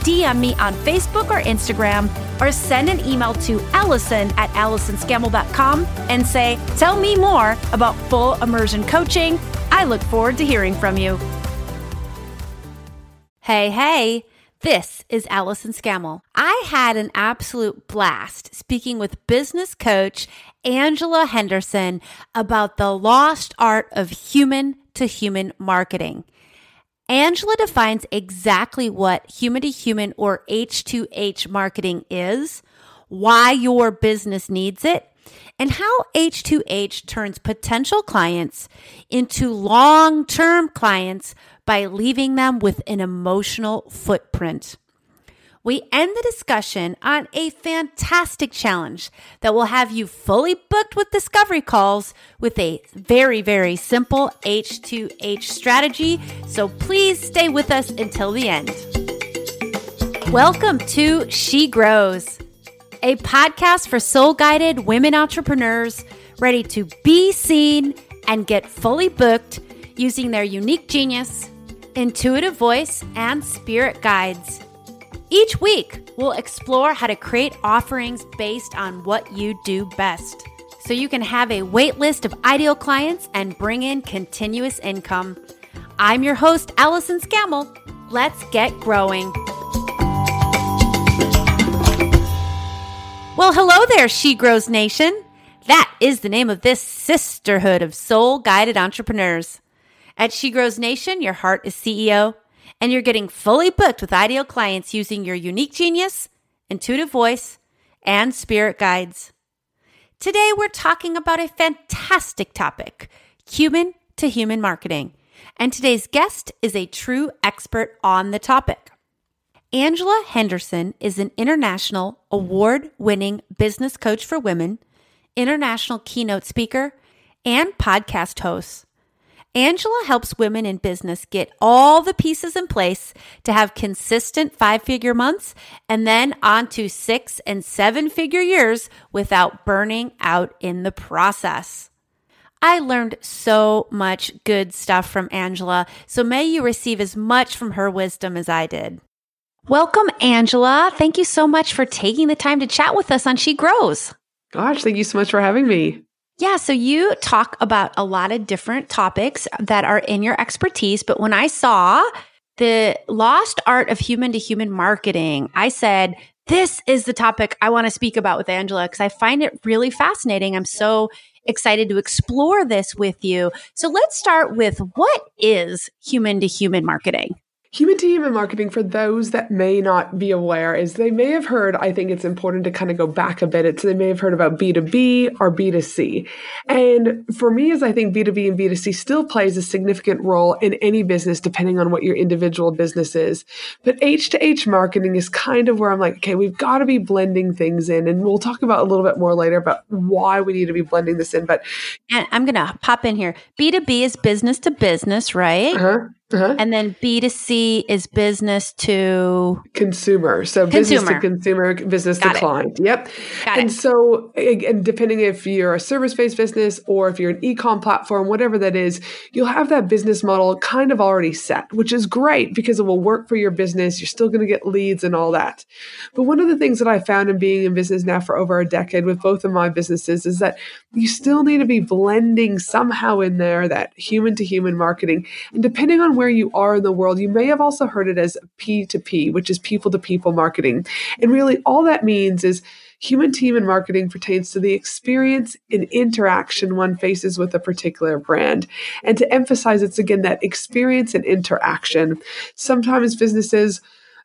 DM me on Facebook or Instagram or send an email to Allison at AllisonScammell.com and say, Tell me more about full immersion coaching. I look forward to hearing from you. Hey, hey, this is Allison Scammell. I had an absolute blast speaking with business coach Angela Henderson about the lost art of human to human marketing. Angela defines exactly what human to human or H2H marketing is, why your business needs it, and how H2H turns potential clients into long term clients by leaving them with an emotional footprint. We end the discussion on a fantastic challenge that will have you fully booked with discovery calls with a very, very simple H2H strategy. So please stay with us until the end. Welcome to She Grows, a podcast for soul guided women entrepreneurs ready to be seen and get fully booked using their unique genius, intuitive voice, and spirit guides. Each week, we'll explore how to create offerings based on what you do best so you can have a wait list of ideal clients and bring in continuous income. I'm your host, Allison Scammell. Let's get growing. Well, hello there, She Grows Nation. That is the name of this sisterhood of soul guided entrepreneurs. At She Grows Nation, your heart is CEO and you're getting fully booked with ideal clients using your unique genius, intuitive voice, and spirit guides. Today, we're talking about a fantastic topic human to human marketing. And today's guest is a true expert on the topic. Angela Henderson is an international award winning business coach for women, international keynote speaker, and podcast host. Angela helps women in business get all the pieces in place to have consistent five figure months and then on to six and seven figure years without burning out in the process. I learned so much good stuff from Angela, so may you receive as much from her wisdom as I did. Welcome, Angela. Thank you so much for taking the time to chat with us on She Grows. Gosh, thank you so much for having me. Yeah, so you talk about a lot of different topics that are in your expertise, but when I saw the lost art of human to human marketing, I said, this is the topic I want to speak about with Angela because I find it really fascinating. I'm so excited to explore this with you. So let's start with what is human to human marketing? Human to human marketing, for those that may not be aware, is they may have heard, I think it's important to kind of go back a bit. It's they may have heard about B2B or B2C. And for me, as I think B2B and B2C still plays a significant role in any business, depending on what your individual business is. But H to H marketing is kind of where I'm like, okay, we've got to be blending things in. And we'll talk about a little bit more later about why we need to be blending this in. But and I'm going to pop in here. B2B is business to business, right? Uh-huh. Uh-huh. And then B2C is business to consumer. So consumer. business to consumer, business Got to it. client. Yep. Got and it. so, and depending if you're a service based business or if you're an e com platform, whatever that is, you'll have that business model kind of already set, which is great because it will work for your business. You're still going to get leads and all that. But one of the things that I found in being in business now for over a decade with both of my businesses is that you still need to be blending somehow in there that human to human marketing. And depending on where you are in the world, you may have also heard it as P2P, which is people to people marketing. And really, all that means is human to human marketing pertains to the experience and interaction one faces with a particular brand. And to emphasize, it's again that experience and interaction. Sometimes businesses,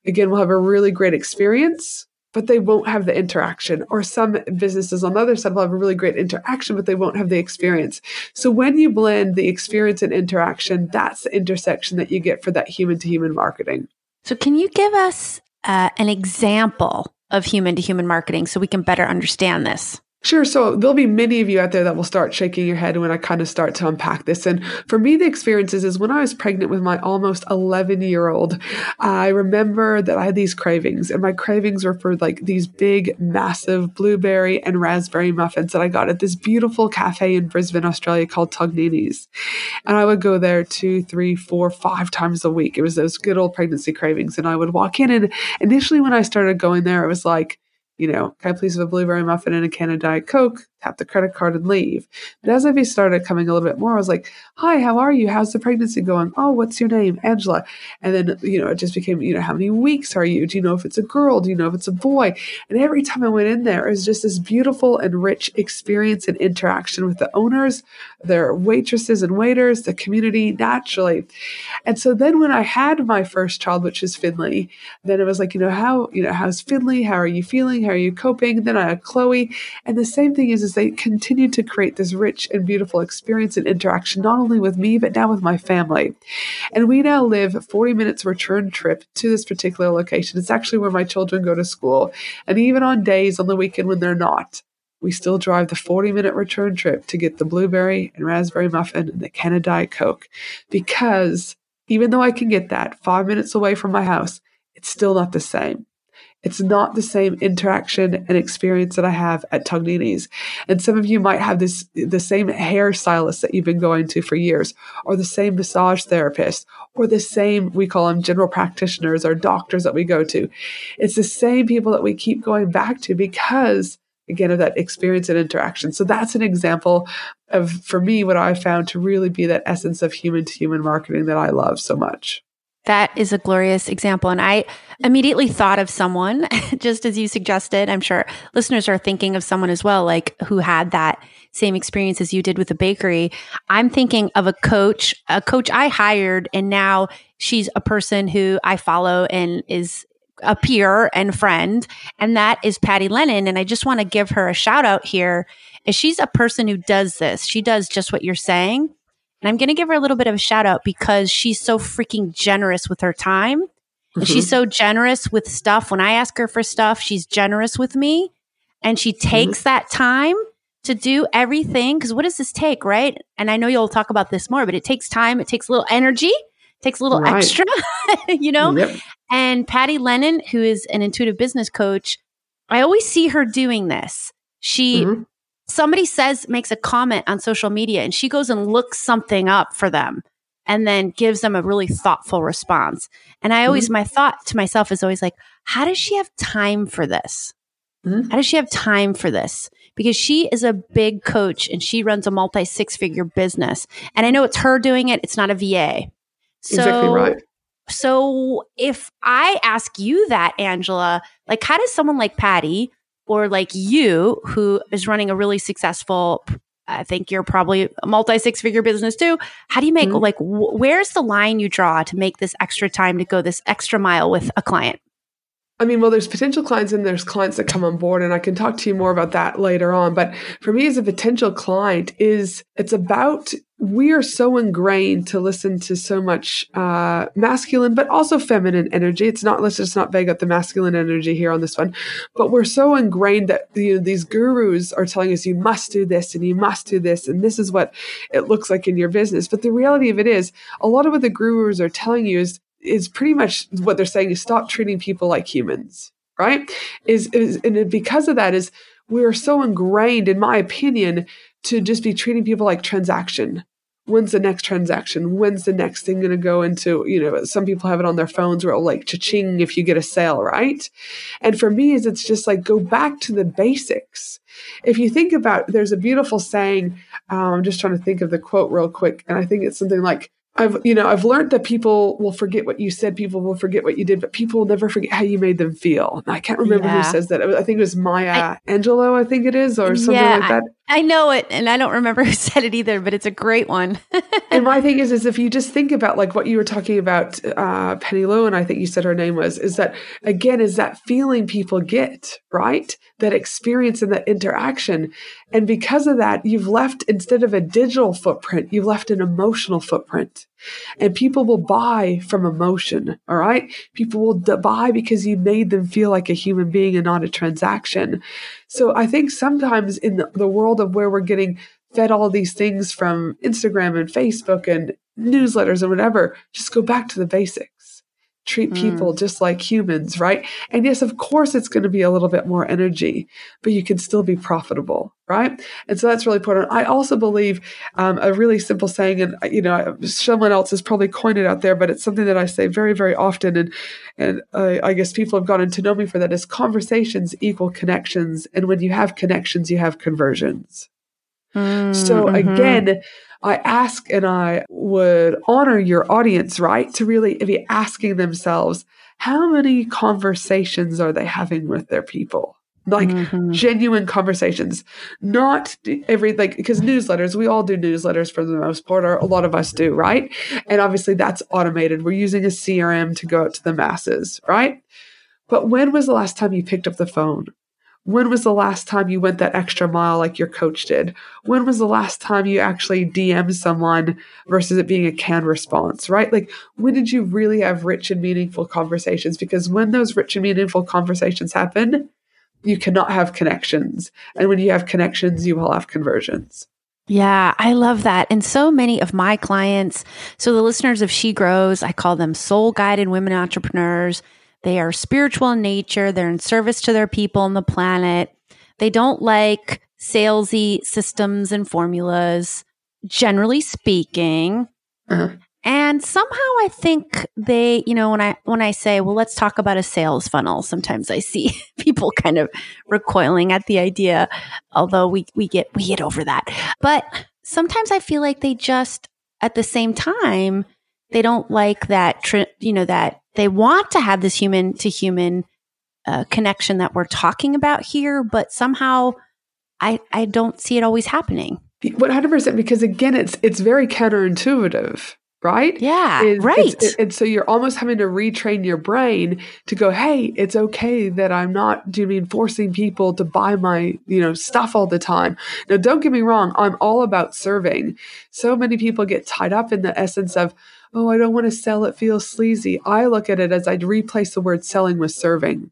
again, will have a really great experience but they won't have the interaction. Or some businesses on the other side will have a really great interaction, but they won't have the experience. So when you blend the experience and interaction, that's the intersection that you get for that human to human marketing. So, can you give us uh, an example of human to human marketing so we can better understand this? Sure. So there'll be many of you out there that will start shaking your head when I kind of start to unpack this. And for me, the experiences is when I was pregnant with my almost 11 year old, I remember that I had these cravings, and my cravings were for like these big, massive blueberry and raspberry muffins that I got at this beautiful cafe in Brisbane, Australia called Tognini's. And I would go there two, three, four, five times a week. It was those good old pregnancy cravings. And I would walk in, and initially when I started going there, it was like, you know, can I please have a blueberry muffin and a can of Diet Coke? Tap the credit card and leave. But as I started coming a little bit more, I was like, Hi, how are you? How's the pregnancy going? Oh, what's your name? Angela. And then, you know, it just became, you know, how many weeks are you? Do you know if it's a girl? Do you know if it's a boy? And every time I went in there, it was just this beautiful and rich experience and interaction with the owners, their waitresses and waiters, the community naturally. And so then when I had my first child, which is Finley, then it was like, you know, how, you know, how's Finley? How are you feeling? How are you coping? Then I had Chloe. And the same thing is, is they continue to create this rich and beautiful experience and interaction, not only with me, but now with my family. And we now live 40 minutes return trip to this particular location. It's actually where my children go to school. And even on days on the weekend when they're not, we still drive the 40 minute return trip to get the blueberry and raspberry muffin and the can of Diet Coke. Because even though I can get that five minutes away from my house, it's still not the same. It's not the same interaction and experience that I have at Tognini's. And some of you might have this the same hairstylist that you've been going to for years, or the same massage therapist, or the same we call them general practitioners or doctors that we go to. It's the same people that we keep going back to because again of that experience and interaction. So that's an example of for me what I found to really be that essence of human to human marketing that I love so much. That is a glorious example. And I immediately thought of someone, just as you suggested. I'm sure listeners are thinking of someone as well, like who had that same experience as you did with the bakery. I'm thinking of a coach, a coach I hired, and now she's a person who I follow and is a peer and friend. And that is Patty Lennon. And I just want to give her a shout out here. She's a person who does this. She does just what you're saying and I'm going to give her a little bit of a shout out because she's so freaking generous with her time. Mm-hmm. And she's mm-hmm. so generous with stuff. When I ask her for stuff, she's generous with me. And she takes mm-hmm. that time to do everything. Because what does this take, right? And I know you'll talk about this more, but it takes time, it takes a little energy, takes a little right. extra, you know? Yep. And Patty Lennon, who is an intuitive business coach, I always see her doing this. She mm-hmm somebody says, makes a comment on social media and she goes and looks something up for them and then gives them a really thoughtful response. And I always, mm-hmm. my thought to myself is always like, how does she have time for this? Mm-hmm. How does she have time for this? Because she is a big coach and she runs a multi six figure business. And I know it's her doing it, it's not a VA. So, exactly right. So if I ask you that, Angela, like, how does someone like Patty, or like you who is running a really successful I think you're probably a multi six figure business too. How do you make mm-hmm. like where's the line you draw to make this extra time to go this extra mile with a client? I mean, well, there's potential clients and there's clients that come on board, and I can talk to you more about that later on. But for me, as a potential client, is it's about we are so ingrained to listen to so much uh, masculine, but also feminine energy. It's not let's just not vague up the masculine energy here on this one, but we're so ingrained that you know, these gurus are telling us you must do this and you must do this, and this is what it looks like in your business. But the reality of it is, a lot of what the gurus are telling you is is pretty much what they're saying is stop treating people like humans, right? Is, is and because of that is we're so ingrained, in my opinion, to just be treating people like transaction. When's the next transaction? When's the next thing going to go into? You know, some people have it on their phones where it'll like cha-ching if you get a sale, right? And for me, is it's just like go back to the basics. If you think about, there's a beautiful saying. Um, I'm just trying to think of the quote real quick, and I think it's something like I've you know I've learned that people will forget what you said, people will forget what you did, but people will never forget how you made them feel. I can't remember yeah. who says that. I think it was Maya I, Angelou, I think it is, or something yeah, like that. I, know it, and I don't remember who said it either, but it's a great one. and my thing is, is if you just think about like what you were talking about, uh, Penny Lewin, I think you said her name was, is that again is that feeling people get right, that experience and that interaction, and because of that, you've left instead of a digital footprint, you've left an emotional footprint And people will buy from emotion. All right. People will buy because you made them feel like a human being and not a transaction. So I think sometimes in the, world of where we're getting fed all these things from Instagram and Facebook and newsletters and whatever, just go back to the basics treat people mm. just like humans, right? And yes, of course, it's going to be a little bit more energy, but you can still be profitable, right? And so that's really important. I also believe um, a really simple saying, and you know, someone else has probably coined it out there, but it's something that I say very, very often, and and I, I guess people have gotten to know me for that. Is conversations equal connections, and when you have connections, you have conversions. Mm, so mm-hmm. again, I ask and I would honor your audience, right? To really be asking themselves, how many conversations are they having with their people? Like mm-hmm. genuine conversations, not every, like, because newsletters, we all do newsletters for the most part, or a lot of us do, right? And obviously that's automated. We're using a CRM to go out to the masses, right? But when was the last time you picked up the phone? When was the last time you went that extra mile like your coach did? When was the last time you actually DM'd someone versus it being a canned response, right? Like, when did you really have rich and meaningful conversations? Because when those rich and meaningful conversations happen, you cannot have connections. And when you have connections, you will have conversions. Yeah, I love that. And so many of my clients, so the listeners of She Grows, I call them soul guided women entrepreneurs. They are spiritual in nature. They're in service to their people and the planet. They don't like salesy systems and formulas, generally speaking. Uh-huh. And somehow I think they, you know, when I when I say, well, let's talk about a sales funnel, sometimes I see people kind of recoiling at the idea, although we we get we get over that. But sometimes I feel like they just at the same time they don't like that you know that they want to have this human to human uh, connection that we're talking about here, but somehow I I don't see it always happening. One hundred percent, because again, it's it's very counterintuitive, right? Yeah, right. And so you're almost having to retrain your brain to go, hey, it's okay that I'm not, do you mean forcing people to buy my you know stuff all the time? Now, don't get me wrong, I'm all about serving. So many people get tied up in the essence of oh, I don't want to sell, it feels sleazy. I look at it as I'd replace the word selling with serving.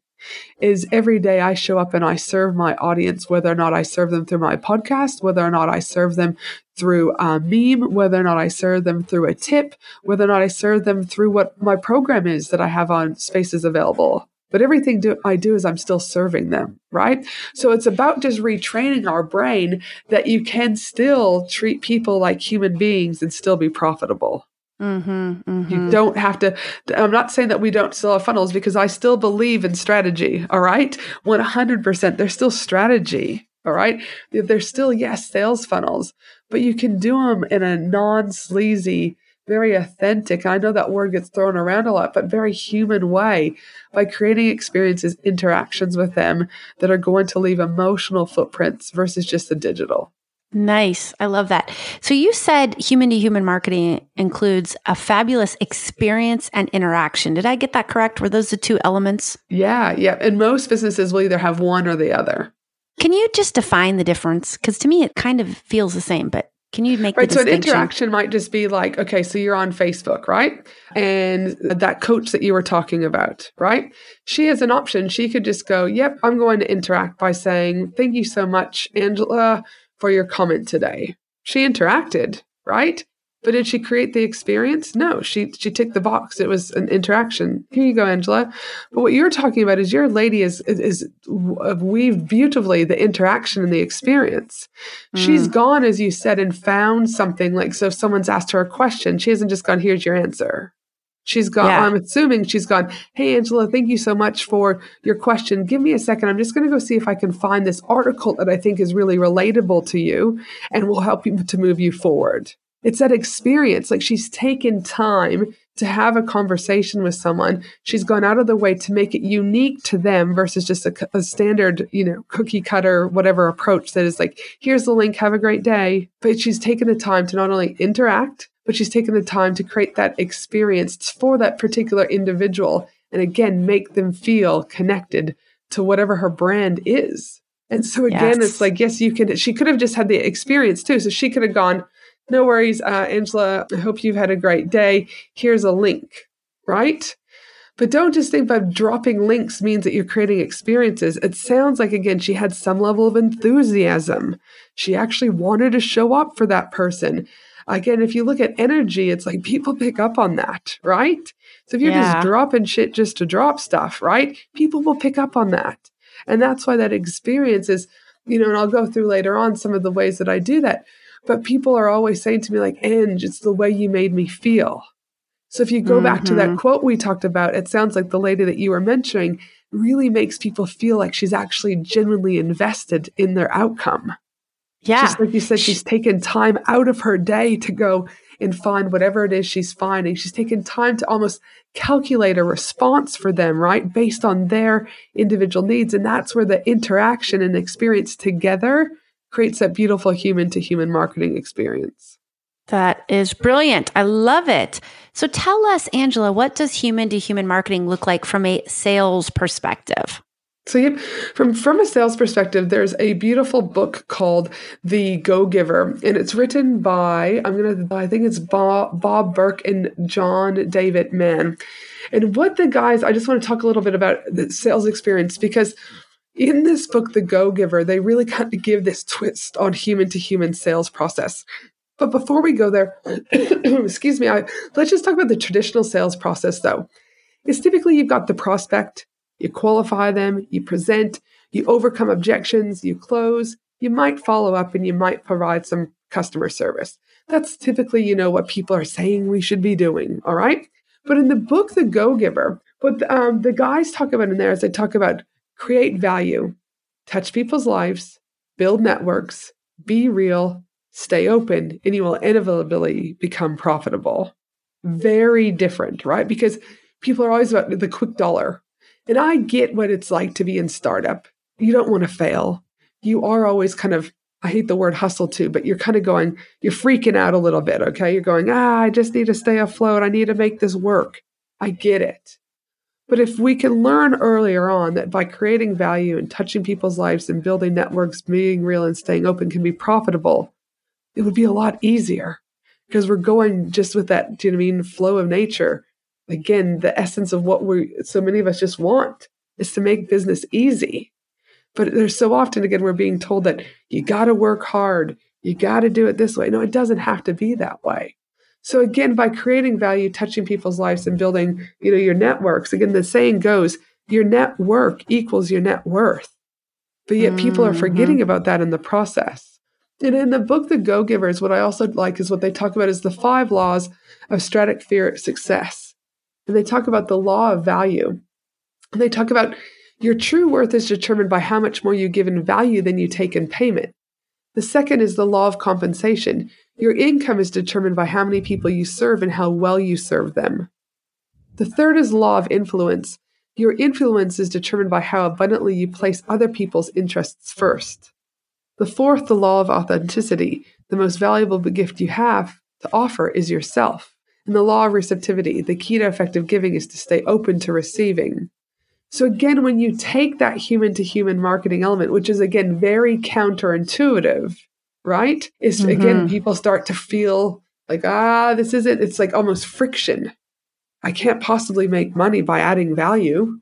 Is every day I show up and I serve my audience, whether or not I serve them through my podcast, whether or not I serve them through a meme, whether or not I serve them through a tip, whether or not I serve them through what my program is that I have on spaces available. But everything do, I do is I'm still serving them, right? So it's about just retraining our brain that you can still treat people like human beings and still be profitable. Mm-hmm, mm-hmm. You don't have to. I'm not saying that we don't still have funnels because I still believe in strategy. All right. 100%. There's still strategy. All right. There's still, yes, sales funnels, but you can do them in a non sleazy, very authentic. I know that word gets thrown around a lot, but very human way by creating experiences, interactions with them that are going to leave emotional footprints versus just the digital. Nice. I love that. So you said human to human marketing includes a fabulous experience and interaction. Did I get that correct? Were those the two elements? Yeah. Yeah. And most businesses will either have one or the other. Can you just define the difference? Because to me, it kind of feels the same, but can you make right? so an interaction might just be like, okay, so you're on Facebook, right? And that coach that you were talking about, right? She has an option. She could just go, "Yep, I'm going to interact by saying thank you so much, Angela." For your comment today. She interacted, right? But did she create the experience? No, she she ticked the box. It was an interaction. Here you go, Angela. But what you're talking about is your lady is is, is weaved beautifully the interaction and the experience. Mm. She's gone, as you said, and found something like so. If someone's asked her a question, she hasn't just gone, "Here's your answer." She's gone, yeah. I'm assuming she's gone, Hey, Angela, thank you so much for your question. Give me a second. I'm just going to go see if I can find this article that I think is really relatable to you and will help you to move you forward. It's that experience. Like she's taken time to have a conversation with someone. She's gone out of the way to make it unique to them versus just a, a, standard, you know, cookie cutter, whatever approach that is like, here's the link, have a great day. But she's taken the time to not only interact, but she's taken the time to create that experience for that particular individual and again make them feel connected to whatever her brand is. And so again, yes. it's like, yes, you can, she could have just had the experience too. So she could have gone, No worries, uh, Angela. I hope you've had a great day. Here's a link, right? But don't just think by dropping links means that you're creating experiences. It sounds like, again, she had some level of enthusiasm. She actually wanted to show up for that person. Again, if you look at energy, it's like people pick up on that, right? So if you're yeah. just dropping shit just to drop stuff, right? People will pick up on that. And that's why that experience is, you know, and I'll go through later on some of the ways that I do that. But people are always saying to me, like, Ange, it's the way you made me feel. So if you go mm-hmm. back to that mm-hmm. quote we talked about, it sounds like the lady that you were mentioning really makes people feel like she's actually genuinely invested in their outcome. Yeah. Just like you said, she's taken time out of her day to go and find whatever it is she's finding. She's taken time to almost calculate a response for them, right? Based on their individual needs. And that's where the interaction and experience together creates that beautiful human to human marketing experience. That is brilliant. I love it. So tell us, Angela, what does human to human marketing look like from a sales perspective? So, yep, from from a sales perspective, there's a beautiful book called The Go Giver, and it's written by I'm gonna I think it's Bob, Bob Burg and John David Mann. And what the guys, I just want to talk a little bit about the sales experience because in this book, The Go Giver, they really kind of give this twist on human to human sales process. But before we go there, excuse me, I, let's just talk about the traditional sales process though. It's typically you've got the prospect, you qualify them, you present, you overcome objections, you close, you might follow up, and you might provide some customer service. That's typically, you know, what people are saying we should be doing. All right. But in the book, The Go Giver, what um, the guys talk about in there is they talk about create value, touch people's lives, build networks, be real, stay open, and you will inevitably become profitable. Very different, right? Because people are always about the quick dollar. And I get what it's like to be in startup. You don't want to fail. You are always kind of, I hate the word hustle too, but you're kind of going, you're freaking out a little bit, okay? You're going, ah, I just need to stay afloat. I need to make this work. I get it. But if we can learn earlier on that by creating value and touching people's lives and building networks, being real and staying open can be profitable, it would be a lot easier because we're going just with that, do you know what I mean, flow of nature. Again, the essence of what we so many of us just want is to make business easy. But there's so often, again, we're being told that you got to work hard, you got to do it this way. No, it doesn't have to be that way. So again, by creating value, touching people's lives and building, you know, your networks, again, the saying goes, your network equals your net worth. But yet people are forgetting mm-hmm. about that in the process. And in the book, The Go Givers, what I also like is what they talk about is the five laws of stratospheric success. And they talk about the law of value. And they talk about your true worth is determined by how much more you give in value than you take in payment. The second is the law of compensation. Your income is determined by how many people you serve and how well you serve them. The third is law of influence. Your influence is determined by how abundantly you place other people's interests first. The fourth, the law of authenticity. The most valuable gift you have to offer is yourself. And the law of receptivity. The key to effective giving is to stay open to receiving. So, again, when you take that human to human marketing element, which is again very counterintuitive, right? Is mm-hmm. again, people start to feel like, ah, this isn't, it's like almost friction. I can't possibly make money by adding value.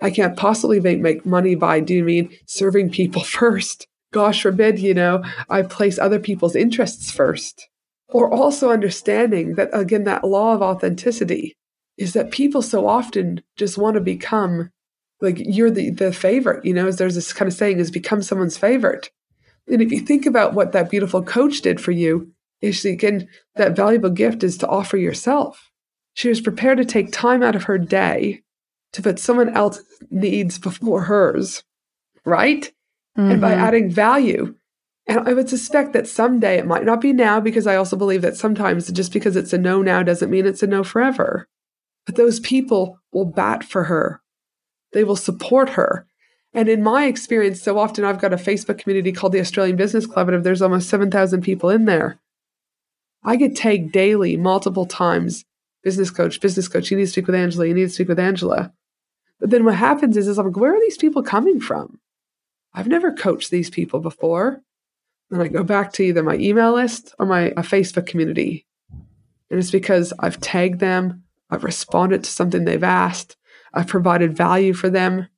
I can't possibly make, make money by, do you mean serving people first? gosh forbid, you know, I place other people's interests first. Or also understanding that, again, that law of authenticity is that people so often just want to become like you're the, the favorite, you know, as there's this kind of saying is become someone's favorite. And if you think about what that beautiful coach did for you, is again, that valuable gift is to offer yourself. She was prepared to take time out of her day to put someone else's needs before hers, right? mm-hmm. and by mm-hmm. adding value. And I would suspect that someday it might not be now because I also believe that sometimes just because it's a no now doesn't mean it's a no forever. But those people will bat for her. They will support her. And in my experience, so often I've got a Facebook community called the Australian Business Club, and there's almost 7,000 people in there. I get tagged daily, multiple times business coach, business coach, you need to speak with Angela, you need to speak with Angela. But then what happens is, is I'm like, where are these people coming from? I've never coached these people before. And I go back to either my email list or my Facebook community. And it's because I've tagged them, I've responded to something they've asked, I've provided value for them.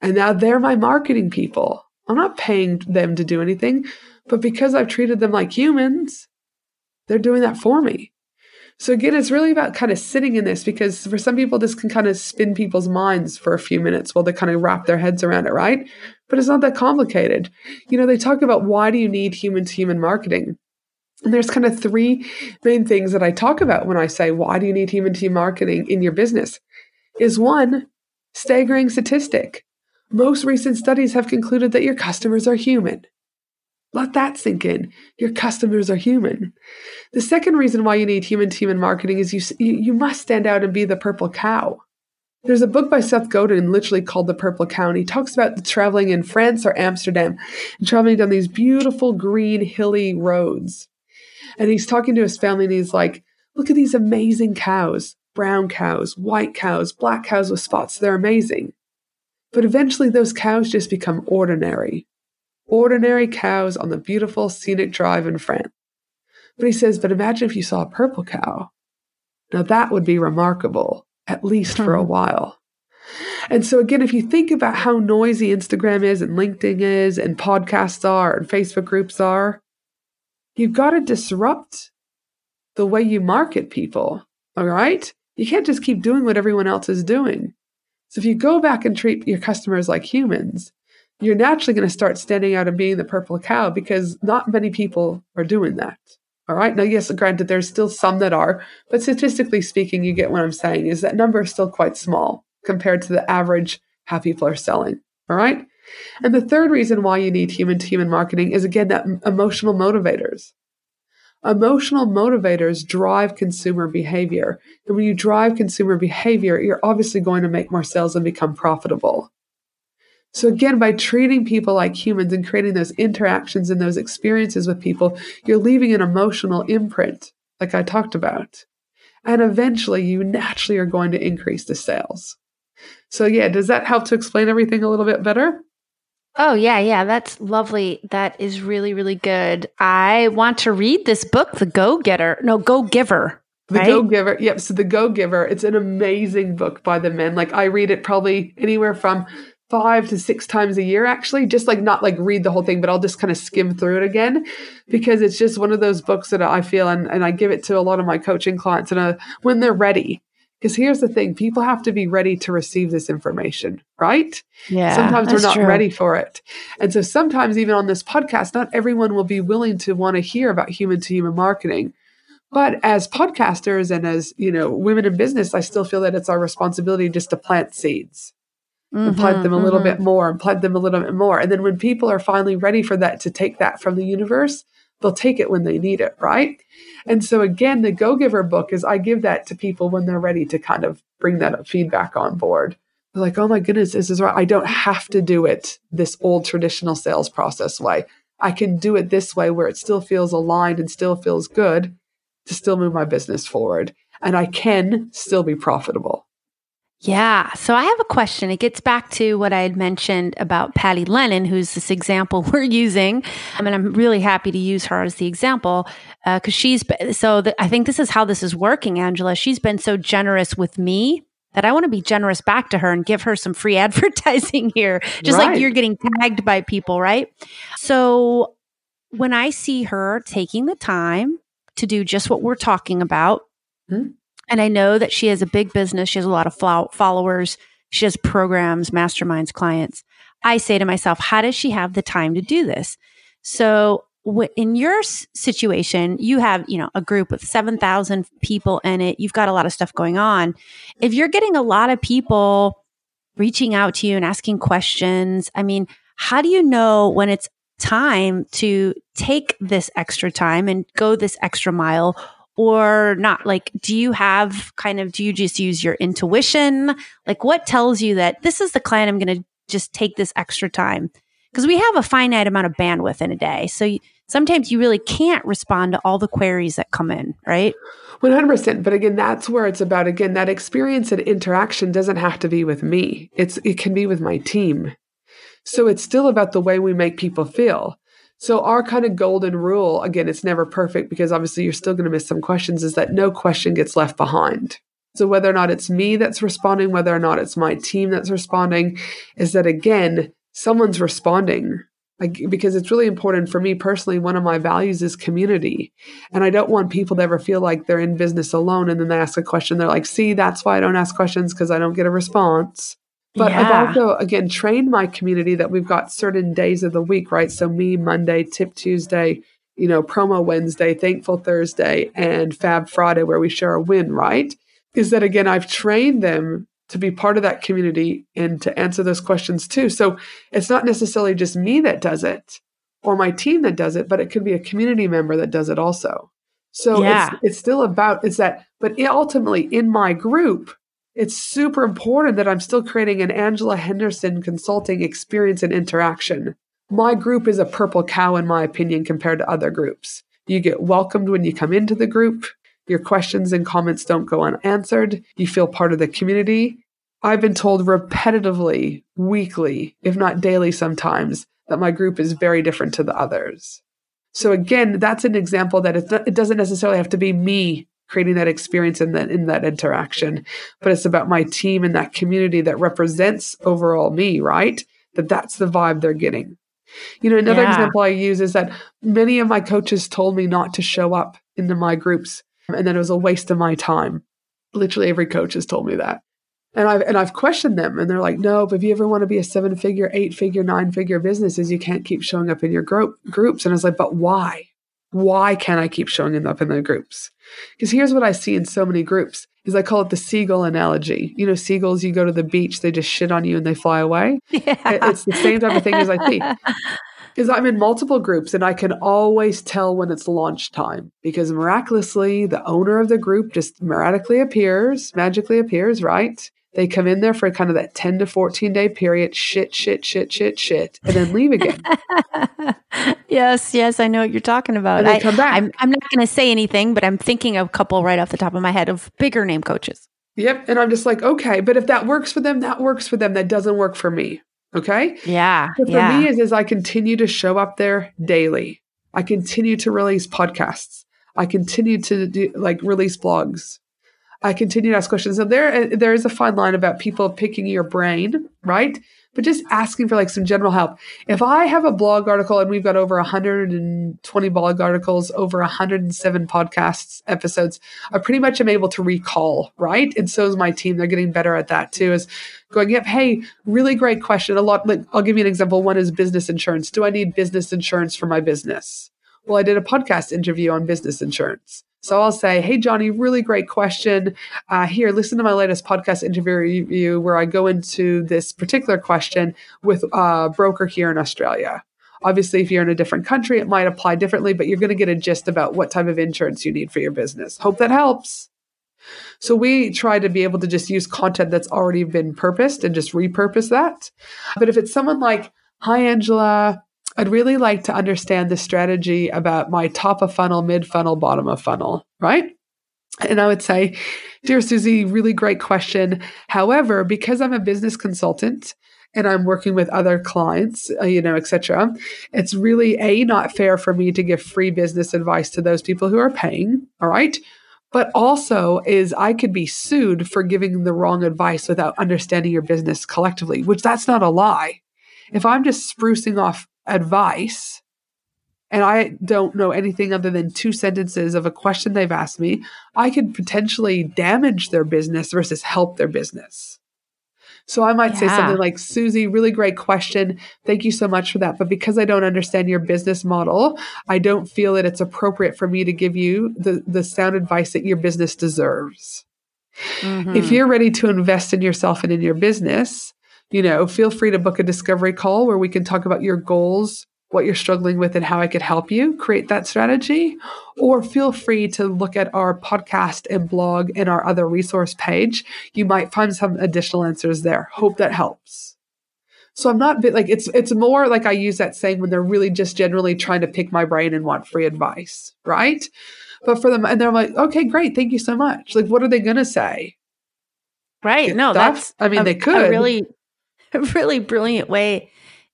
And now they're my marketing people. I'm not paying them to do anything, but because I've treated them like humans, they're doing that for me. So again, it's really about kind of sitting in this because for some people, this can kind of spin people's minds for a few minutes while they kind of wrap their heads around it, right? But it's not that complicated. You know, they talk about why do you need human to human marketing? And there's kind of three main things that I talk about when I say, why do you need human to human marketing in your business? Is one, staggering statistic. Most recent studies have concluded that your customers are human. Let that sink in. Your customers are human. The second reason why you need human to human marketing is you, you must stand out and be the purple cow. There's a book by Seth Godin literally called The Purple Cow, he talks about traveling in France or Amsterdam and traveling down these beautiful green hilly roads. And he's talking to his family and he's like, Look at these amazing cows brown cows, white cows, black cows with spots. They're amazing. But eventually, those cows just become ordinary ordinary cows on the beautiful scenic drive in France. But he says, but imagine if you saw a purple cow. Now that would be remarkable, at least for a uh-huh. while. And so, again, if you think about how noisy Instagram is and LinkedIn is and podcasts are and Facebook groups are, you've got to disrupt the way you market people. All right? You can't just keep doing what everyone else is doing. So, if you go back and treat your customers like humans, you're naturally going to start standing out and being the purple cow because not many people are doing that. All right. Now, yes, granted, there's still some that are, but statistically speaking, you get what I'm saying is that number is still quite small compared to the average how people are selling. All right. And the third reason why you need human to human marketing is again that emotional motivators. Emotional motivators drive consumer behavior. And when you drive consumer behavior, you're obviously going to make more sales and become profitable. So, again, by treating people like humans and creating those interactions and those experiences with people, you're leaving an emotional imprint, like I talked about. And eventually, you naturally are going to increase the sales. So, yeah, does that help to explain everything a little bit better? Oh, yeah, yeah. That's lovely. That is really, really good. I want to read this book, The Go Getter. No, Go Giver. The right? Go Giver. Yep. So, The Go Giver, it's an amazing book by the men. Like, I read it probably anywhere from five to six times a year actually just like not like read the whole thing but i'll just kind of skim through it again because it's just one of those books that i feel and, and i give it to a lot of my coaching clients and uh, when they're ready. Because here's the thing people have to be ready to receive this information right? Yeah sometimes we're not true. ready for it. And so sometimes even on this podcast not everyone will be willing to want to hear about human to human marketing. But as podcasters and as you know women in business i still feel that it's our responsibility just to plant seeds mm-hmm, and plant them a little mm-hmm. bit more and plant them a little bit more. And then when people are finally ready for that to take that from the universe, they'll take it when they need it, right? And so again, the Go Giver book is I give that to people when they're ready to kind of bring that feedback on board. They're like, oh my goodness, this is right. I don't have to do it this old traditional sales process way. I can do it this way where it still feels aligned and still feels good to still move my business forward. And I can still be profitable. Yeah. So I have a question. It gets back to what I had mentioned about Patty Lennon, who's this example we're using. I mean, I'm really happy to use her as the example because uh, she's so the, I think this is how this is working, Angela. She's been so generous with me that I want to be generous back to her and give her some free advertising here, just right. like you're getting tagged by people, right? So when I see her taking the time to do just what we're talking about, hmm and I know that she has a big business. She has a lot of followers. She has programs, masterminds, clients. I say to myself, how does she have the time to do this? So in your situation, you have, you know, a group with 7,000 people in it. You've got a lot of stuff going on. If you're getting a lot of people reaching out to you and asking questions, I mean, how do you know when it's time to take this extra time and go this extra mile or not? Like, do you have kind of, do you just use your intuition? Like, what tells you that this is the client I'm going to just take this extra time? Because we have a finite amount of bandwidth in a day. So you, sometimes you really can't respond to all the queries that come in, right? 100%. But again, that's where it's about, again, that experience and interaction doesn't have to be with me. It's, it can be with my team. So it's still about the way we make people feel. So, our kind of golden rule, again, it's never perfect because obviously you're still going to miss some questions, is that no question gets left behind. So, whether or not it's me that's responding, whether or not it's my team that's responding, is that again, someone's responding. Like, because it's really important for me personally. One of my values is community. And I don't want people to ever feel like they're in business alone and then they ask a question. They're like, see, that's why I don't ask questions because I don't get a response. But yeah. I've also, again, trained my community that we've got certain days of the week, right? So, me, Monday, Tip Tuesday, you know, Promo Wednesday, Thankful Thursday, and Fab Friday, where we share a win, right? Is that, again, I've trained them to be part of that community and to answer those questions too. So, it's not necessarily just me that does it or my team that does it, but it could be a community member that does it also. So, yeah. it's, it's still about, it's that, but ultimately in my group, it's super important that I'm still creating an Angela Henderson consulting experience and interaction. My group is a purple cow, in my opinion, compared to other groups. You get welcomed when you come into the group. Your questions and comments don't go unanswered. You feel part of the community. I've been told repetitively, weekly, if not daily sometimes, that my group is very different to the others. So again, that's an example that it doesn't necessarily have to be me creating that experience and that in that interaction but it's about my team and that community that represents overall me right that that's the vibe they're getting you know another yeah. example i use is that many of my coaches told me not to show up into my groups and that it was a waste of my time literally every coach has told me that and I've and I've questioned them, and they're like, "No, but if you ever want to be a seven figure, eight figure, nine figure businesses, you can't keep showing up in your group groups." And I was like, "But why? Why can't I keep showing up in the groups?" Because here's what I see in so many groups is I call it the seagull analogy. You know, seagulls, you go to the beach, they just shit on you and they fly away. Yeah. It's the same type of thing as I see. Is I'm in multiple groups and I can always tell when it's launch time because miraculously the owner of the group just miraculously appears, magically appears, right? They come in there for kind of that 10 to 14 day period, shit, shit, shit, shit, shit, and then leave again. yes, yes, I know what you're talking about. And I, come back. I'm, I'm not going to say anything, but I'm thinking of a couple right off the top of my head of bigger name coaches. Yep. And I'm just like, okay, but if that works for them, that works for them. That doesn't work for me. Okay. Yeah. For yeah. me is, is I continue to show up there daily. I continue to release podcasts. I continue to do like release blogs. I continue to ask questions. So there, uh, there is a fine line about people picking your brain, right? But just asking for like some general help. If I have a blog article and we've got over 120 blog articles, over 107 podcasts episodes, I pretty much am able to recall, right? And so is my team. They're getting better at that too. Is going, yep, hey, really great question. A lot. Like, I'll give you an example. One is business insurance. Do I need business insurance for my business? Well, I did a podcast interview on business insurance. So I'll say, Hey, Johnny, really great question. Uh, here, listen to my latest podcast interview review where I go into this particular question with a broker here in Australia. Obviously, if you're in a different country, it might apply differently, but you're going to get a gist about what type of insurance you need for your business. Hope that helps. So we try to be able to just use content that's already been purposed and just repurpose that. But if it's someone like, Hi, Angela, I'd really like to understand the strategy about my top of funnel, mid funnel, bottom of funnel, right? And I would say, Dear Susie, really great question. However, because I'm a business consultant and I'm working with other clients, uh, you know, etc., it's really a not fair for me to give free business advice to those people who are paying. All right. But also is I could be sued for giving the wrong advice without understanding your business collectively, which that's not a lie. If I'm just sprucing off advice and I don't know anything other than two sentences of a question they've asked me, I could potentially damage their business versus help their business. So I might yeah. say something like, Susie, really great question. Thank you so much for that. But because I don't understand your business model, I don't feel that it's appropriate for me to give you the, the sound advice that your business deserves. Mm-hmm. If you're ready to invest in yourself and in your business, you know, feel free to book a discovery call where we can talk about your goals, what you're struggling with, and how I could help you create that strategy. Or feel free to look at our podcast and blog and our other resource page. You might find some additional answers there. Hope that helps. So I'm not like it's it's more like I use that saying when they're really just generally trying to pick my brain and want free advice, right? But for them, and they're like, okay, great, thank you so much. Like, what are they going to say? Right. No, that's, I mean, a, they could really a really brilliant way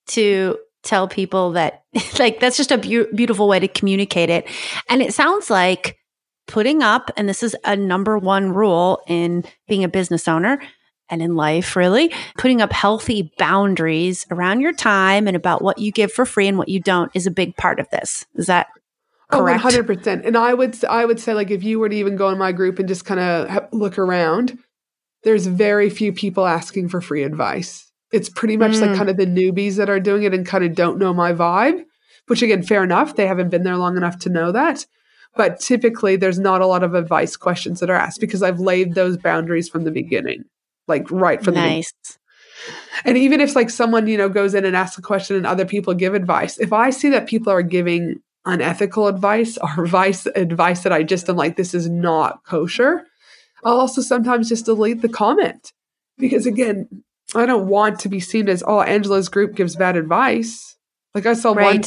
to tell people that like that's just a be- beautiful way to communicate it. And it sounds like putting up and this is a number one rule in being a business owner and in life really, putting up healthy boundaries around your time and about what you give for free and what you don't is a big part of this. Is that oh, correct? Oh, 100%. And I would I would say like if you were to even go in my group and just kind of look around, there's very few people asking for free advice. It's pretty much mm. like kind of the newbies that are doing it and kind of don't know my vibe, which again, fair enough. They haven't been there long enough to know that. But typically, there's not a lot of advice questions that are asked because I've laid those boundaries from the beginning, like right from nice. the beginning. And even if like someone, you know, goes in and asks a question and other people give advice, if I see that people are giving unethical advice or advice advice that I just am like, this is not kosher, I'll also sometimes just delete the comment. Because again, I don't want to be seen as, oh, Angela's group gives bad advice. Like I saw right. one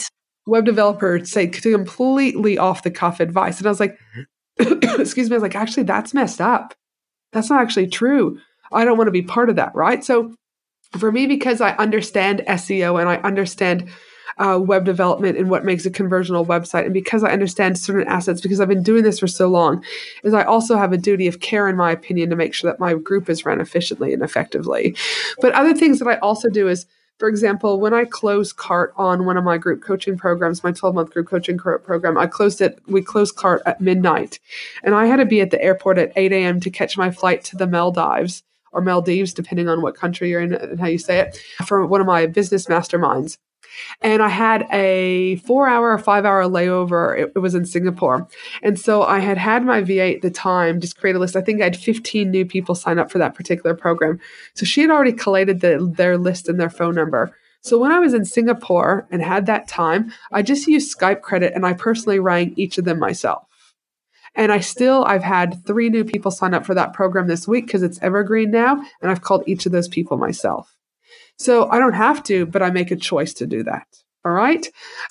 web developer say completely off the cuff advice. And I was like, excuse me, I was like, actually, that's messed up. That's not actually true. I don't want to be part of that, right? So for me, because I understand SEO and I understand uh, web development and what makes a conversional website. And because I understand certain assets, because I've been doing this for so long, is I also have a duty of care, in my opinion, to make sure that my group is run efficiently and effectively. But other things that I also do is, for example, when I close cart on one of my group coaching programs, my 12 month group coaching program, I closed it, we closed cart at midnight. And I had to be at the airport at 8 a.m. to catch my flight to the Maldives or Maldives, depending on what country you're in and how you say it, for one of my business masterminds. And I had a four hour or five hour layover. It, it, was in Singapore. And so I had had my VA at the time just create a list. I think I had 15 new people sign up for that particular program. So she had already collated the, their list and their phone number. So when I was in Singapore and had that time, I just used Skype credit and I personally rang each of them myself. And I still, I've had three new people sign up for that program this week because it's evergreen now. And I've called each of those people myself. So I don't have to, but I make a choice to do that. All right.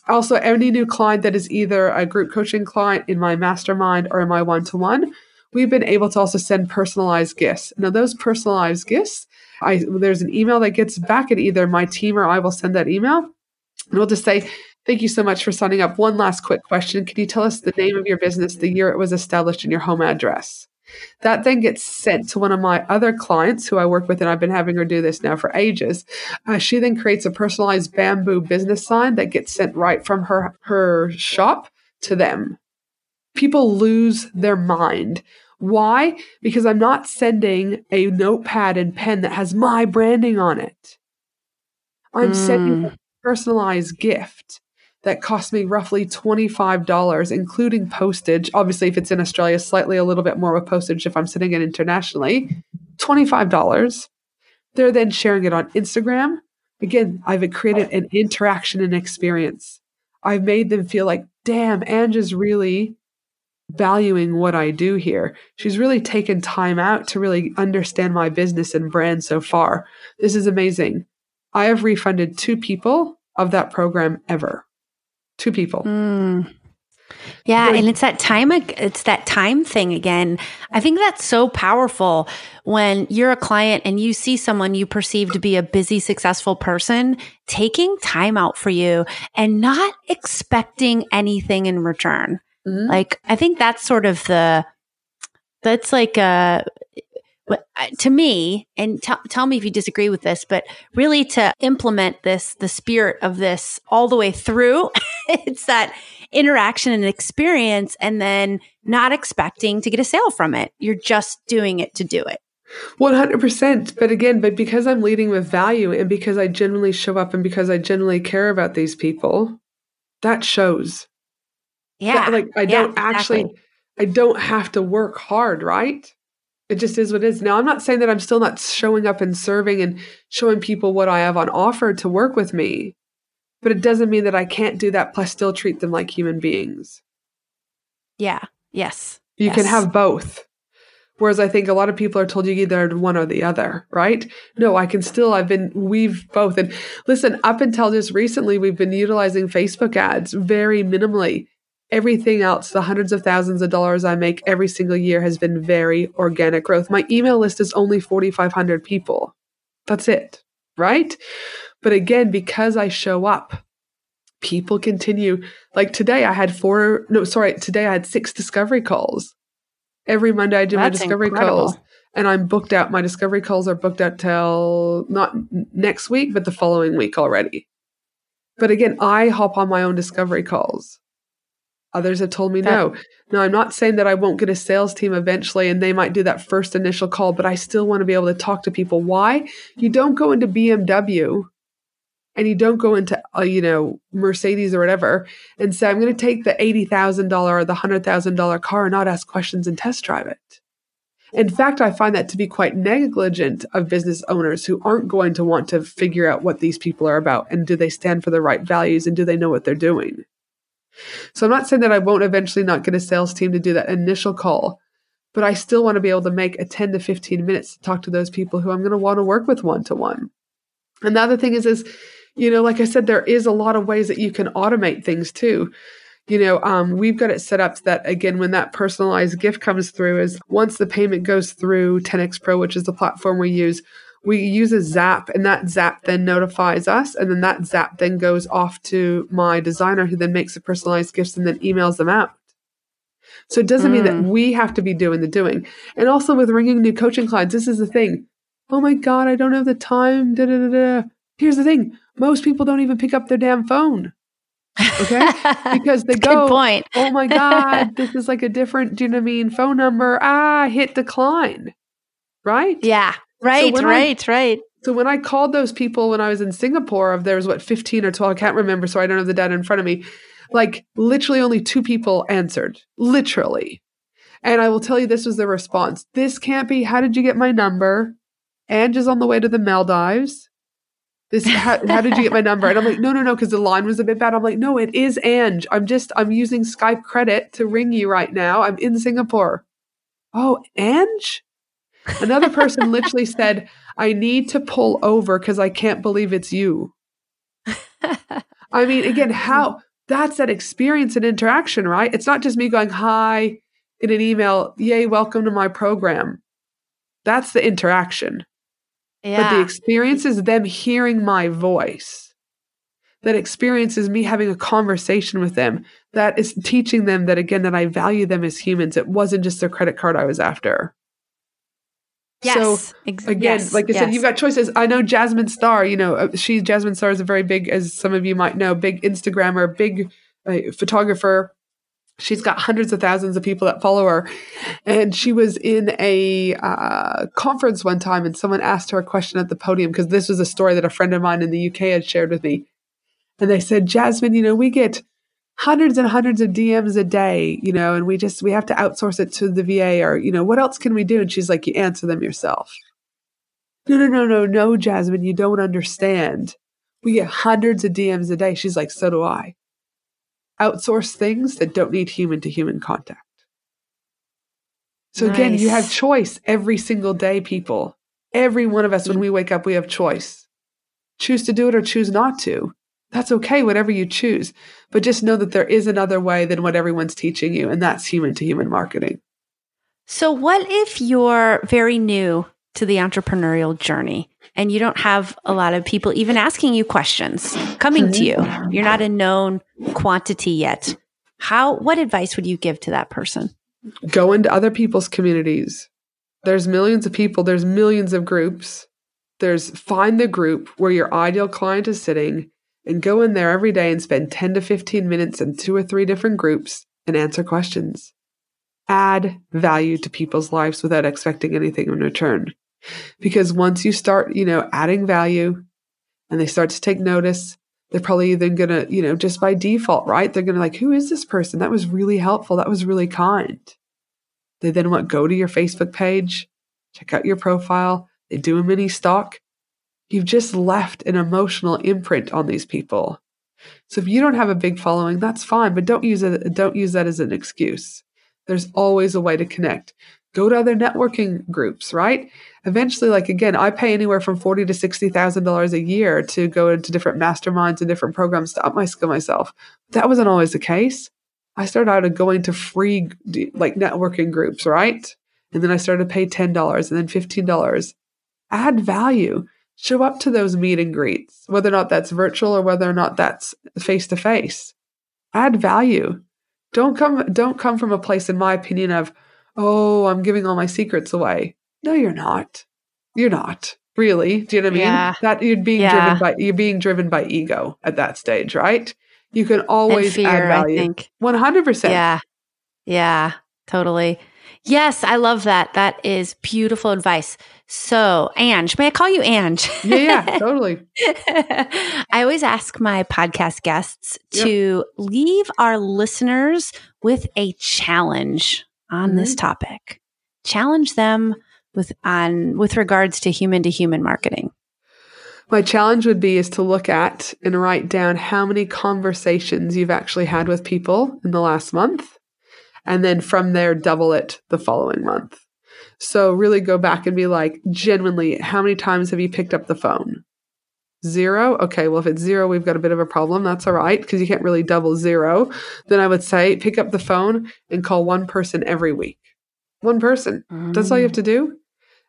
Also, any new client that is either a group coaching client in my mastermind or in my one to one, we've been able to also send personalized gifts. Now, those personalized gifts, I, there's an email that gets back, and either my team or I will send that email. And we'll just say, Thank you so much for signing up. One last quick question. Can you tell us the name of your business, the year it was established, and your home address? That then gets sent to one of my other clients who I work with, and I've been having her do this now for ages. Uh, she then creates a personalized bamboo business sign that gets sent right from her, her shop to them. People lose their mind. Why? Because I'm not sending a notepad and pen that has my branding on it. I'm mm. sending a personalized gift that cost me roughly $25, including postage. Obviously, if it's in Australia, slightly a little bit more with postage if I'm sending it internationally. $25. They're then sharing it on Instagram. Again, I've created an interaction and experience. I've made them feel like, damn, Ange is really valuing what I do here. She's really taken time out to really understand my business and brand so far. This is amazing. I have refunded two people of that program ever. Two people. Mm. Yeah, and it's that time it's that time thing again. I think that's so powerful when you're a client and you see someone you perceive to be a busy successful person taking time out for you and not expecting anything in return. Mm-hmm. Like I think that's sort of the that's like a to me, and t- tell me if you disagree with this, but really to implement this, the spirit of this all the way through, it's that interaction and experience, and then not expecting to get a sale from it. You're just doing it to do it. 100%. But again, but because I'm leading with value and because I genuinely show up and because I genuinely care about these people, that shows. Yeah. That, like I yeah, don't actually. I don't have to work hard, right? it just is what it is. Now, I'm not saying that I'm still not showing up and serving and showing people what I have on offer to work with me, but it doesn't mean that I can't do that plus still treat them like human beings. Yeah. Yes. You yes. can have both. Whereas I think a lot of people are told you either one or the other, right? No, I can still, I've been, we've both. And listen, up until just recently, we've been utilizing Facebook ads very minimally everything else, the hundreds of thousands of dollars I make every single year has been very organic growth. My email list is only 4,500 people. That's it, right? But again, because I show up, people continue. Like today, I had four, no, sorry, today I had six discovery calls. Every Monday, I do That's my discovery incredible. calls. And I'm booked out. My discovery calls are booked out till not next week, but the following week already. But again, I hop on my own discovery calls. Others have told me that, no. No, I'm not saying that I won't get a sales team eventually and they might do that first initial call, but I still want to be able to talk to people. Why? You don't go into BMW and you don't go into uh, you know Mercedes or whatever and say I'm going to take the $80,000 or the $100,000 car and not ask questions and test drive it. In fact, I find that to be quite negligent of business owners who aren't going to want to figure out what these people are about and do they stand for the right values and do they know what they're doing. So I'm not saying that I won't eventually not get a sales team to do that initial call, but I still want to be able to make a 10 to 15 minutes to talk to those people who I'm going to want to work with one to one. And the other thing is, is you know, like I said, there is a lot of ways that you can automate things too. You know, um, we've got it set up that again, when that personalized gift comes through, is once the payment goes through 10x Pro, which is the platform we use, we use a zap and that zap then notifies us and then that zap then goes off to my designer who then makes the personalized gifts and then emails them out so it doesn't mm. mean that hmm. we have to be doing the doing and also with ringing new coaching clients this is the thing oh my god i don't have the time da, da, da, da. here's the thing most people don't even pick up their damn phone. Okay. because they go, point. oh my God, this is like a different, do you know what I mean? Phone number. Ah, hit decline. Right? Yeah. Right, so right, I, right. So when I called those people when I was in Singapore, of there was what, 15 or 12, I can't remember, so I don't have the data in front of me. Like literally only two people answered. Literally. And I will tell you this was the response. This can't be. How did you get my number? Ange is on the way to the Maldives. This how, how did you get my number? And I'm like, no, no, no, because the line was a bit bad. I'm like, no, it is Ange. I'm just I'm using Skype credit to ring you right now. I'm in Singapore. Oh, Ange? Another person literally said, I need to pull over because I can't believe it's you. I mean, again, how that's that experience and interaction, right? It's not just me going, hi in an email, yay, welcome to my program. That's the interaction. Yeah. But the experience is them hearing my voice. That experience is me having a conversation with them. That is teaching them that again that I value them as humans. It wasn't just their credit card I was after. Yes. So again, yes. like I yes. said, you've got choices. I know Jasmine Star. You know, uh, she Jasmine Star is a very big, as some of you might know, big Instagrammer, big uh, photographer she's got hundreds of thousands of people that follow her. And she was in a uh, conference one time and someone asked her a question at the podium because this was a story that a friend of mine in the uk had shared with me. And they said jasmine you know we get hundreds and hundreds of dms a day you know and we just we have to outsource it to the va or you know what else can we do? And she's like you answer them yourself. No no no no no jasmine you don't understand. We get hundreds of dms a day. She's like so do i outsource things that don't need human to human contact. So nice. again, you have choice every single day, people. Every one of us, when we wake up, we have choice. Choose to do it or choose not to. That's okay, whatever you choose. But just know that there is another way than what everyone's teaching you, and that's human to human marketing. So, what if you're very new to the entrepreneurial journey and you don't have a lot of people even asking you questions coming to you. Mm-hmm. You're not a known quantity yet. How what advice would you give to that person? Go into other people's communities. There's millions of people, there's millions of groups. There's find the group where your ideal client is sitting and go in there every day and spend 10 to 15 minutes in two or three different groups and answer questions. Add value to people's lives without expecting anything in return. Because once you start, you know, adding value and they start to take notice, they're probably then going to, you know, just by default, right? They're going to like, who is this person? That was really helpful. That was really kind. They then want go to your Facebook page, check out your profile. They do a mini stalk. You've just left an emotional imprint on these people. So if you don't have a big following, that's fine, but don't use it. Don't use that as an excuse. There's always a way to connect. Go to other networking groups, right? eventually, like again, I pay anywhere from forty to sixty thousand dollars a year to go into different masterminds and different programs to up my skill myself. That wasn't always the case. I started out of going to free like networking groups, right? And then I started to pay ten dollars and then fifteen dollars. Add value. show up to those meet and greets, whether or not that's virtual or whether or not that's face to face. Add value. Don't come don't come from a place in my opinion of, "Oh, I'm giving all my secrets away." No, you're not. You're not. Really? Do you know what I mean? Yeah. That you're being yeah. driven by you're being driven by ego at that stage, right? You can always fear, add value. I think. 100%. Yeah. Yeah, totally. Yes, I love that. That is beautiful advice. So, Ange, may I call you Ange? yeah, yeah, totally. I always ask my podcast guests yep. to leave our listeners with a challenge on mm-hmm. this topic. Challenge them with on with regards to human to human marketing. My challenge would be is to look at and write down how many conversations you've actually had with people in the last month and then from there double it the following month. So really go back and be like, genuinely, how many times have you picked up the phone? Zero? Okay, well, if it's zero, we've got a bit of a problem. That's all right, because you can't really double zero. Then I would say pick up the phone and call one person every week. One person. Mm. That's all you have to do.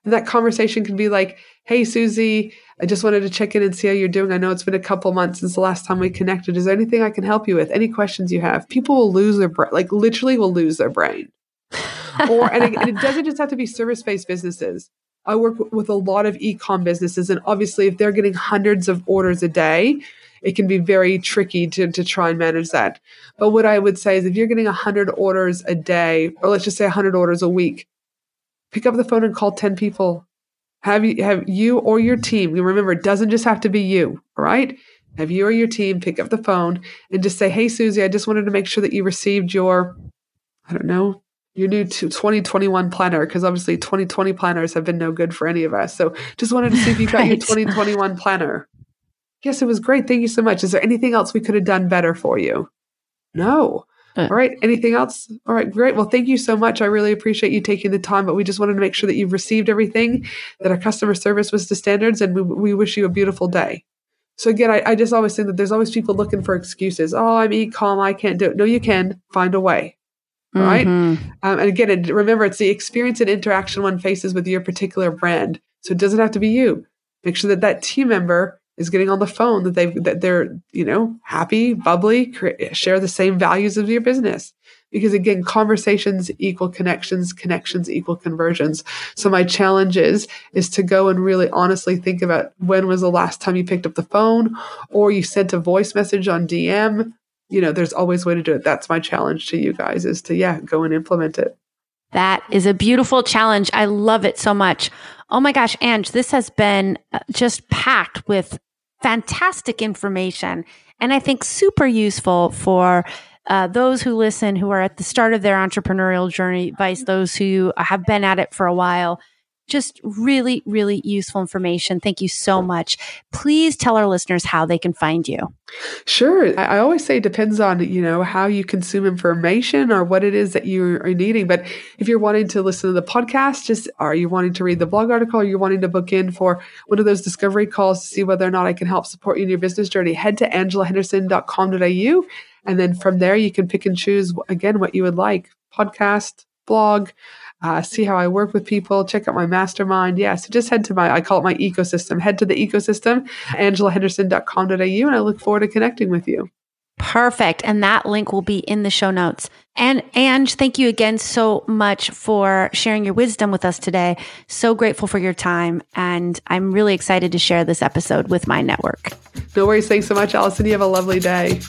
And that conversation can be like, hey, Susie, I just wanted to check in and see how you're doing. I know it's been a couple months since the last time we connected. Is there anything I can help you with? Any questions you have? People will lose their brain, like literally will lose their brain or and it, and it doesn't just have to be service based businesses. I work with a lot of e-com businesses, and obviously, if they're getting hundreds of orders a day, it can be very tricky to, to try and manage that. But what I would say is if you're getting 100 orders a day, or let's just say 100 orders a week, pick up the phone and call 10 people. Have you, have you or your team, remember, it doesn't just have to be you, all right? Have you or your team pick up the phone and just say, Hey, Susie, I just wanted to make sure that you received your, I don't know, your new 2021 planner because obviously 2020 planners have been no good for any of us. So just wanted to see if you got right. your 2021 planner. Yes, it was great. Thank you so much. Is there anything else we could have done better for you? No. Uh, All right. Anything else? All right. Great. Well, thank you so much. I really appreciate you taking the time, but we just wanted to make sure that you've received everything, that our customer service was to standards, and we, we wish you a beautiful day. So again, I, I just always think that there's always people looking for excuses. Oh, I'm e-com. I can't do it. No, you can find a way right? Mm-hmm. Um, and again, remember, it's the experience and interaction one faces with your particular brand. So it doesn't have to be you. Make sure that that team member is getting on the phone, that they that they're you know happy, bubbly, share the same values of your business. Because again, conversations equal connections, connections equal conversions. So my challenge is is to go and really honestly think about when was the last time you picked up the phone, or you sent a voice message on DM, you know, there's always a way to do it. That's my challenge to you guys is to, yeah, go and implement it. That is a beautiful challenge. I love it so much. Oh my gosh, Ange, this has been uh, just packed with fantastic information and I think super useful for uh, those who listen who are at the start of their entrepreneurial journey, vice those who have been at it for a while just really, really useful information. Thank you so much. Please tell our listeners how they can find you. Sure. I always say it depends on, you know, how you consume information or what it is that you are needing. But if you're wanting to listen to the podcast, just are you wanting to read the blog article? Are you wanting to book in for one of those discovery calls to see whether or not I can help support you in your business journey? Head to angelahenderson.com.au. And then from there, you can pick and choose again what you would like podcast, blog, uh, see how I work with people, check out my mastermind. Yeah, so just head to my, I call it my ecosystem. Head to the ecosystem, angelahenderson.com.au, and I look forward to connecting with you. Perfect. And that link will be in the show notes. And Ange, thank you again so much for sharing your wisdom with us today. So grateful for your time. And I'm really excited to share this episode with my network. No worries. Thanks so much, Allison. You have a lovely day.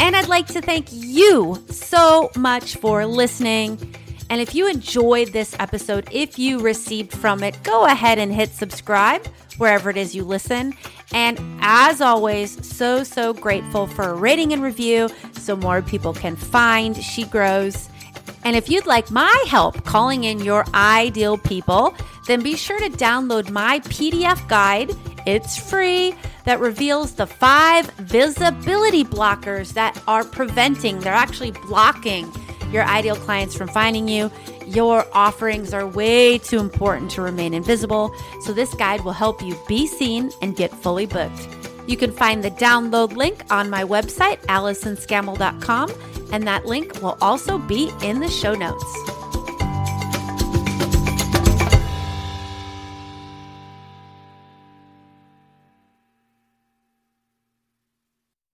And I'd like to thank you so much for listening. And if you enjoyed this episode, if you received from it, go ahead and hit subscribe wherever it is you listen. And as always, so, so grateful for a rating and review so more people can find She Grows. And if you'd like my help calling in your ideal people, then be sure to download my PDF guide. It's free that reveals the five visibility blockers that are preventing, they're actually blocking your ideal clients from finding you. Your offerings are way too important to remain invisible, so this guide will help you be seen and get fully booked. You can find the download link on my website, AllisonScammell.com, and that link will also be in the show notes.